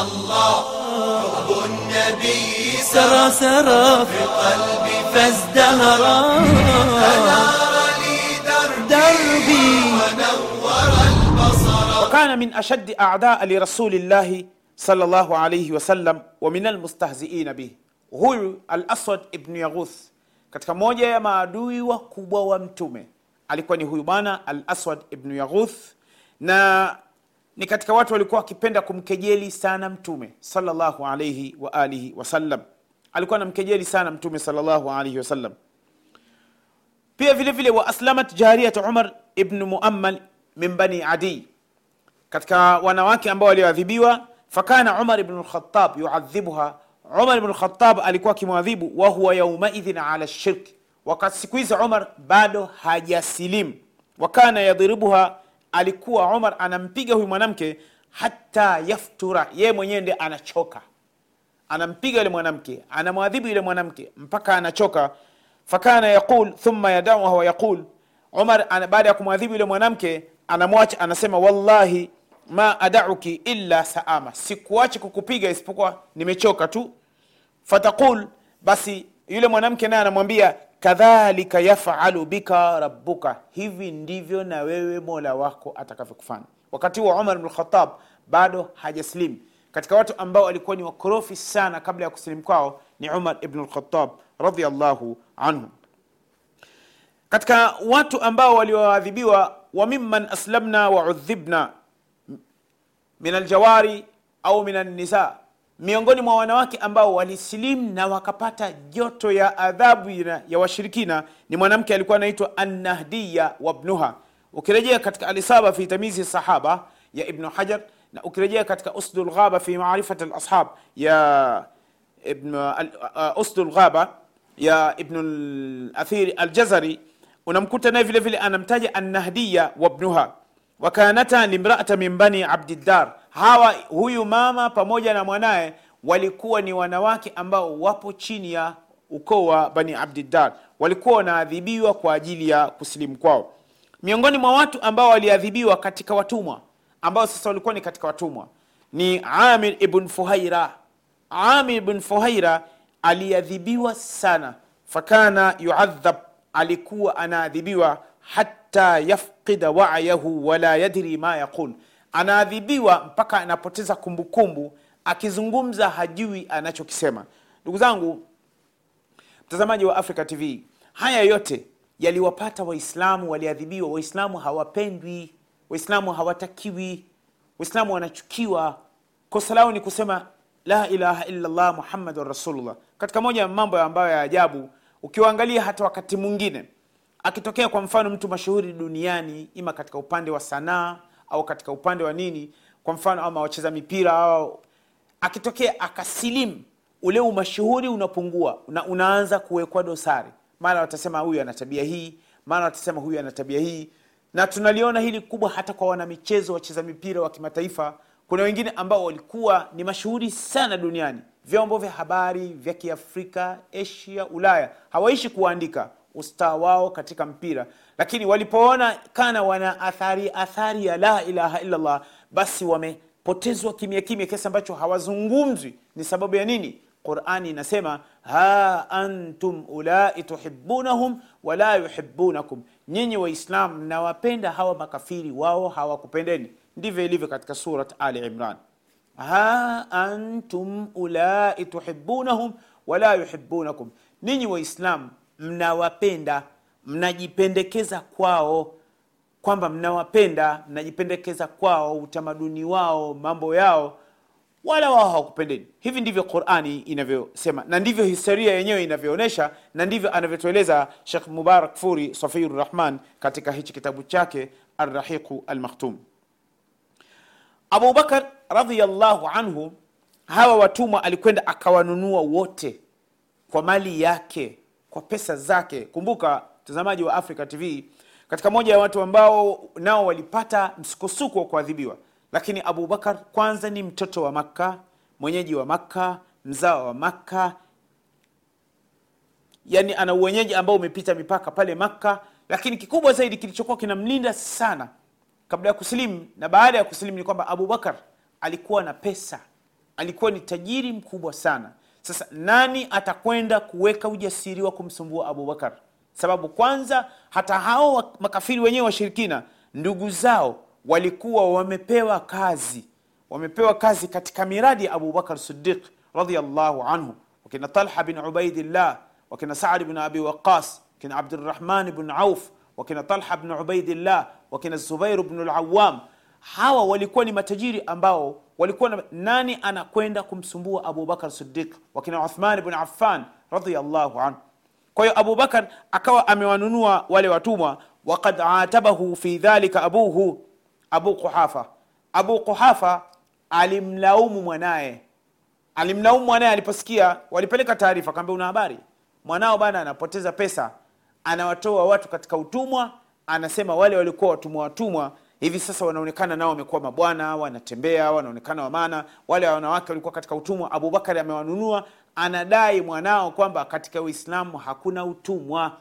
الله حب النبي سرى سرى في قلبي فازدهرا وكان من أشد أعداء لرسول الله صلى الله عليه وسلم ومن المستهزئين به. هو الأسود ابن يغوث. كتك moja ya maadui wakubwa wa mtume alikuwa ni huyu bwana al-aswad ibn yaghuth na ni katika watu walikuwa wakipenda kumkejeli sana mtume salllahu alaihi waalihi wasallam alikuwa anamkejeli sana mtume salllahu alaihi wasallam pia vile vile wa aslamat jariyat umar ibnu muammal min bani adi katika wanawake ambao walioadhibiwa fakana umar ibnu lkhatab yuadhibuha. Umar ibnu lkhatab alikuwa akimwadhibu wahuwa yaumaidhin ala shirki wakati siku hizi umar bado hajasilimu. Wakana yadhribuha alikuwa umar anampiga huyu mwanamke hata yaftura. Yeye mwenyewe ndi anachoka. Anampiga yule mwanamke anamwadhibu yule mwanamke mpaka anachoka. Fakana yaqul thumma yadauha wa umar baada ya kumwadhibu yule mwanamke anamwacha anasema wallahi ma adauki illa saama. Sikuachi kukupiga isipokuwa nimechoka tu. Fataqul basi yule mwanamke naye anamwambia kadhalika yafalu bika rabbuka. Hivi ndivyo na wewe mola wako atakavyokufanya. Wakati wa umar khatab bado hajaslim katika watu ambao walikuwa ni wakorofi sana kabla ya kusilimu kwao ni umar ibn radiallahu anhu. Katika watu ambao walioadhibiwa wa mimman aslamna wa udhibna min aljawari au min annisa miongoni mwa wanawake ambao walisilimu na wakapata joto ya adhabu ya washirikina ni mwanamke alikuwa anaitwa annahdiya wabnuha ukirejea katika alisaba fi tamizi sahaba ya ibnu hajar na ukirejea katika usdu lghaba fi marifat alashab ya uh, usdu lghaba ya ibnu lathiri aljazari unamkuta naye vile vile anamtaja annahdiya wabnuha wakanata limraata min bani abdiddar hawa huyu mama pamoja na mwanaye walikuwa ni wanawake ambao wapo chini ya ukoo wa bani abdiddar. Walikuwa wanaadhibiwa kwa ajili ya kusilimu kwao. Miongoni mwa watu ambao waliadhibiwa katika watumwa ambao sasa walikuwa ni katika watumwa ni amir ibn fuhaira. Amir ibn fuhaira aliadhibiwa sana. Fakana yuadhab alikuwa anaadhibiwa hata yafqida wayahu wala yadri ma yaqul anaadhibiwa mpaka anapoteza kumbukumbu akizungumza hajui anachokisema. Ndugu zangu mtazamaji wa africa tv haya yote yaliwapata waislamu waliadhibiwa. Waislamu hawapendwi waislamu hawatakiwi waislamu wanachukiwa. Kosa lao ni kusema la ilaha illallah muhammadun rasulullah. Katika moja ya mambo ambayo ya ajabu ukiwaangalia hata wakati mwingine akitokea kwa mfano mtu mashuhuri duniani ima katika upande wa sanaa au katika upande wa nini kwa mfano ama wacheza mipira au akitokea akasilimu ule umashuhuri unapungua na unaanza kuwekwa dosari. Mara watasema huyu ana tabia hii mara watasema huyu ana tabia hii. Na tunaliona hili kubwa hata kwa wanamichezo wacheza mipira wa kimataifa. Kuna wengine ambao walikuwa ni mashuhuri sana duniani. Vyombo vya habari vya kiafrika asia ulaya. Hawaishi kuandika ustaa wao katika mpira. Lakini walipoona kana wana athari athari ya la ilaha illallah basi wamepotezwa kimya kimya. Kiasi ambacho hawazungumzwi ni sababu ya nini? Qurani inasema ha antum ulai tuhibunahum wala yuhibunakum nyinyi waislam mnawapenda hawa makafiri wao hawakupendeni. Ndivyo ilivyo katika surat ali imran. Ha antum ulai tuhibunahum wala yuhibunakum ninyi waislam mnawapenda mnajipendekeza kwao kwamba mnawapenda mnajipendekeza kwao utamaduni wao mambo yao wala wao hawakupendeni. Hivi ndivyo qurani inavyosema na ndivyo historia yenyewe inavyoonyesha na ndivyo anavyotueleza shekh mubarak furi safiur rahman katika hichi kitabu chake arrahiqu almakhtum abubakar radiallahu anhu hawa watumwa alikwenda akawanunua wote kwa mali yake kwa pesa zake. Kumbuka mtazamaji wa africa tv katika moja ya watu ambao nao walipata msukosuko wa kuadhibiwa. Lakini abubakar kwanza ni mtoto wa makka mwenyeji wa makka mzao wa makka. Yani ana uwenyeji ambao umepita mipaka pale makka. Lakini kikubwa zaidi kilichokuwa kinamlinda sana kabla ya kusilimu na baada ya kusilimu ni kwamba abubakar alikuwa na pesa. Alikuwa ni tajiri mkubwa sana sasa nani atakwenda kuweka ujasiri wa kumsumbua abubakar sababu kwanza hata hao makafiri wenyewe washirikina ndugu zao walikuwa wamepewa kazi. Wamepewa kazi katika miradi ya abubakar sidiq radiallahu anhu. Wakina talha bin ubaidillah wakina saad bin abi waqas wakina Abdurrahman bin auf wakina talha bin ubaidillah wakina zubairu bnu lawam hawa walikuwa ni matajiri ambao walikuwa na, nani anakwenda kumsumbua abubakar sidiq wakina uthman bn affan radiallahu anhu. Kwa hiyo abubakar akawa amewanunua wale watumwa wakad atabahu fi dhalika abuhu abu quhafa. Abu quhafa alimlaumu mwanaye. Alimlaumu mwanaye aliposikia walipeleka taarifa kaambia una habari? Mwanao bana anapoteza pesa anawatoa watu katika utumwa anasema wale walikuwa watumwa watumwa hivi sasa wanaonekana nao wamekuwa mabwana wanatembea wanaonekana wamana wale wanawake walikuwa katika utumwa. Abubakari amewanunua anadai mwanao kwamba katika uislamu hakuna utumwa.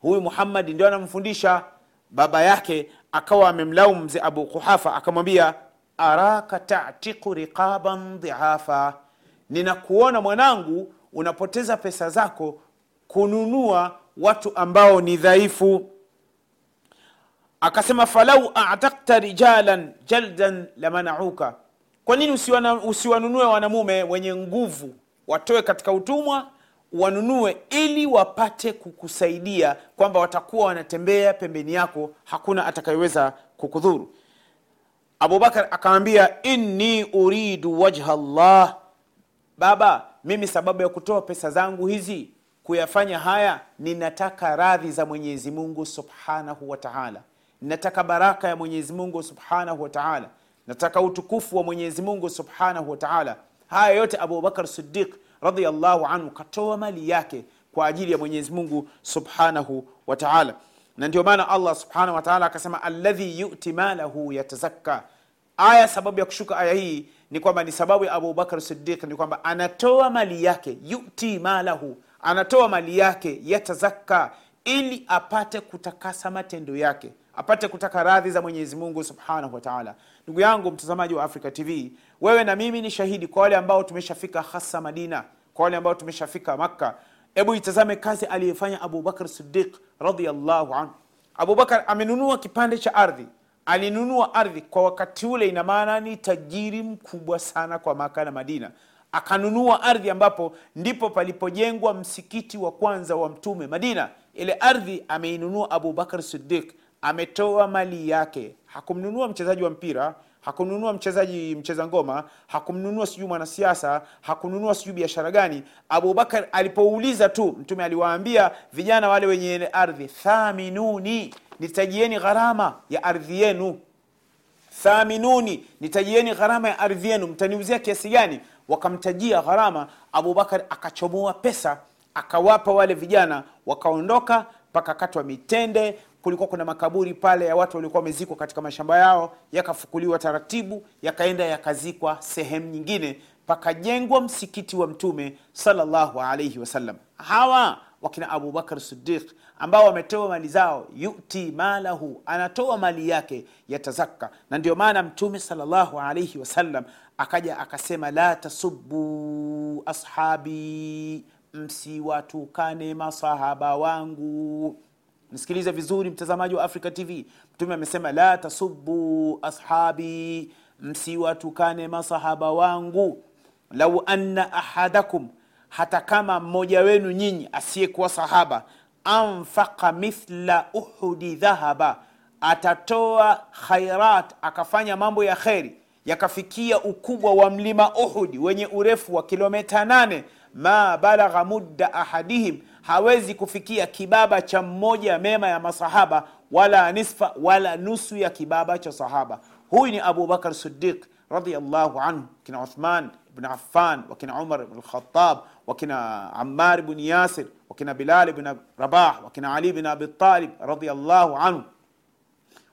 Huyu muhammadi ndio anamfundisha. Baba yake akawa amemlaumu mzee abu quhafa akamwambia araka tatiqu riqaban dhiafa ninakuona mwanangu unapoteza pesa zako kununua watu ambao ni dhaifu akasema falau atakta rijalan jaldan lamanauka kwa nini usiwanunue wanamume wenye nguvu watoe katika utumwa wanunue ili wapate kukusaidia kwamba watakuwa wanatembea pembeni yako hakuna atakayeweza kukudhuru? Abubakar akamwambia inni uridu wajha llah baba mimi sababu ya kutoa pesa zangu hizi kuyafanya haya ninataka radhi za mwenyezi mungu subhanahu wa taala ninataka baraka ya mwenyezi mungu subhanahu wa nataka utukufu wa mwenyezi mungu subhanahu wa taala. Haya yote abubakar sidiq radiallahu anhu katoa mali yake kwa ajili ya mwenyezi mungu subhanahu wa taala. Na ndio maana allah subhanahu wa akasema alladhi yuti malahu yatazakka. Aya sababu ya kushuka aya hii ni kwamba ni sababu ya abubakar sidiq ni kwamba anatoa mali yake yuti malahu anatoa mali yake yatazakka ili apate kutakasa matendo yake apate kutaka radhi za mwenyezi mungu subhanahu wa taala. Ndugu yangu mtazamaji wa africa tv wewe na mimi ni shahidi kwa wale ambao tumeshafika hasa madina kwa wale ambao tumeshafika makka. Hebu itazame kazi aliyefanya abubakar sidiq radiallahu anhu. Abubakar amenunua kipande cha ardhi. Alinunua ardhi kwa wakati ule ina maana ni tajiri mkubwa sana kwa maka na madina. Akanunua ardhi ambapo ndipo palipojengwa msikiti wa kwanza wa mtume madina. Ile ardhi ameinunua abubakar sidiq ametoa mali yake. Hakumnunua mchezaji wa mpira hakununua mchezaji mcheza ngoma hakumnunua sijui mwanasiasa hakununua sijui biashara gani. Abubakar alipouliza tu mtume aliwaambia vijana wale wenye ardhi thaminuni nitajieni gharama ya ardhi yenu. Thaminuni nitajieni gharama ya ardhi yenu. Mtaniuzia kiasi gani? Wakamtajia gharama. Abubakar akachomoa pesa akawapa wale vijana wakaondoka pakakatwa mitende kulikuwa kuna makaburi pale ya watu waliokuwa wamezikwa katika mashamba yao yakafukuliwa taratibu yakaenda yakazikwa sehemu nyingine pakajengwa msikiti wa mtume salllahu alaihi wasallam. Hawa wakina abubakar sidiq ambao wametoa mali zao yuti malahu anatoa mali yake yatazakka. Na ndio maana mtume salllahu alaihi wasallam akaja akasema la tasubu ashabi msiwatukane masahaba wangu msikilize vizuri mtazamaji wa africa tv mtume amesema la tasubu ashabi msiwatukane masahaba wangu. Lau anna ahadakum hata kama mmoja wenu nyinyi asiyekuwa sahaba anfaqa mithla uhudi dhahaba atatoa khairat akafanya mambo ya kheri yakafikia ukubwa wa mlima uhudi wenye urefu wa kilomita nane ma balagha mudda ahadihim hawezi kufikia kibaba cha mmoja mema ya masahaba wala nisfa wala nusu ya kibaba cha sahaba. Huyu ni abubakar sidiq radiallahu anhu kina uthman ibn affan wakina umar ibn lkhatab wakina ammar ibn yasir wakina bilal ibn rabah wakina ali ibn abi talib radiallahu anhu.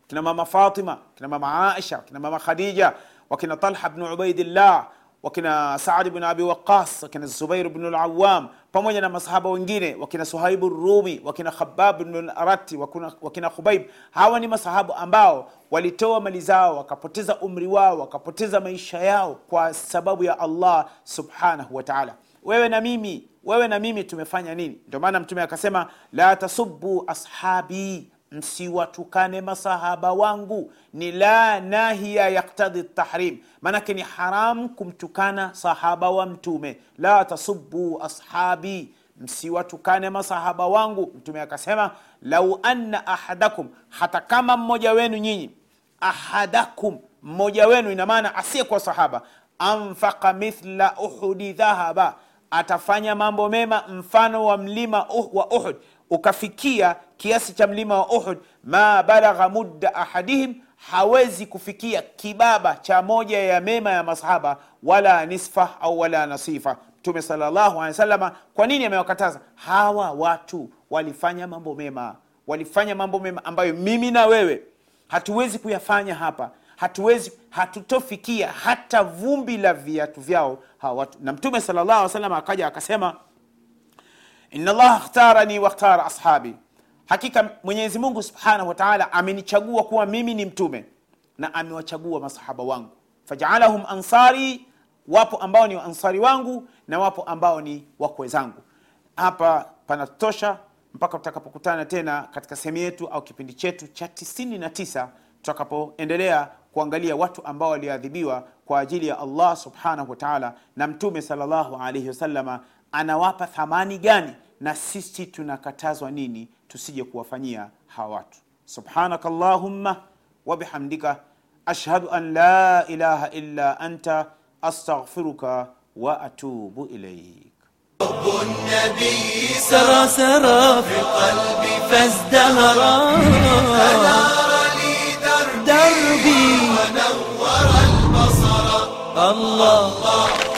Kina mama fatima kina mama aisha kina mama khadija wakina talha bnu ubaidillah wakina Saadi bin abi waqas wakina zubair bnu lawam pamoja na masahaba wengine wakina suhaibu rumi wakina khabab larati wakina, khubaib hawa ni masahabu ambao walitoa mali zao wakapoteza umri wao wakapoteza maisha yao kwa sababu ya allah subhanahu wa taala. Wewe na mimi wewe na mimi tumefanya nini? Ndio maana mtume akasema la tasubu ashabi msiwatukane masahaba wangu. Ni la nahiya yaktadhi tahrim maanake ni haram kumtukana sahaba wa mtume. La tasubu ashabi. Msiwatukane masahaba wangu. Mtume akasema lau anna ahadakum. Hata kama mmoja wenu nyinyi ahadakum mmoja wenu ina maana asiyekuwa sahaba anfaka mithla uhudi dhahaba atafanya mambo mema mfano wa mlima uh, wa uhud ukafikia kiasi cha mlima wa uhud ma balagha mudda ahadihim hawezi kufikia kibaba cha moja ya mema ya masahaba wala nisfa au wala nasifa. Mtume salllahu alehi wasalama kwa nini amewakataza? Hawa watu walifanya mambo mema walifanya mambo mema ambayo mimi na wewe hatuwezi kuyafanya hapa. Hatuwezi hatutofikia hata vumbi la viatu vyao hawa watu. Na mtume salllah alih wasallam akaja akasema inna llaha ikhtarani wakhtara ashabi hakika mwenyezi mungu subhanahu wa taala amenichagua kuwa mimi ni mtume na amewachagua masahaba wangu. Fajaalahum ansari wapo ambao ni ansari wangu na wapo ambao ni wakwe zangu. Hapa panatosha mpaka tutakapokutana tena katika sehemu yetu au kipindi chetu cha 99 tutakapoendelea kuangalia watu ambao waliadhibiwa kwa ajili ya allah subhanahu wa taala na mtume salllahu alaihi wasalama anawapa thamani gani na sisi tunakatazwa nini tusije kuwafanyia hawa watu subhanaka llahumma wabihamdika ashhadu an la ilaha illa anta astaghfiruka wa atubu ilaik النبي سرى سرى في قلبي فازدهرا أنار لي دربي ونور البصر الله الله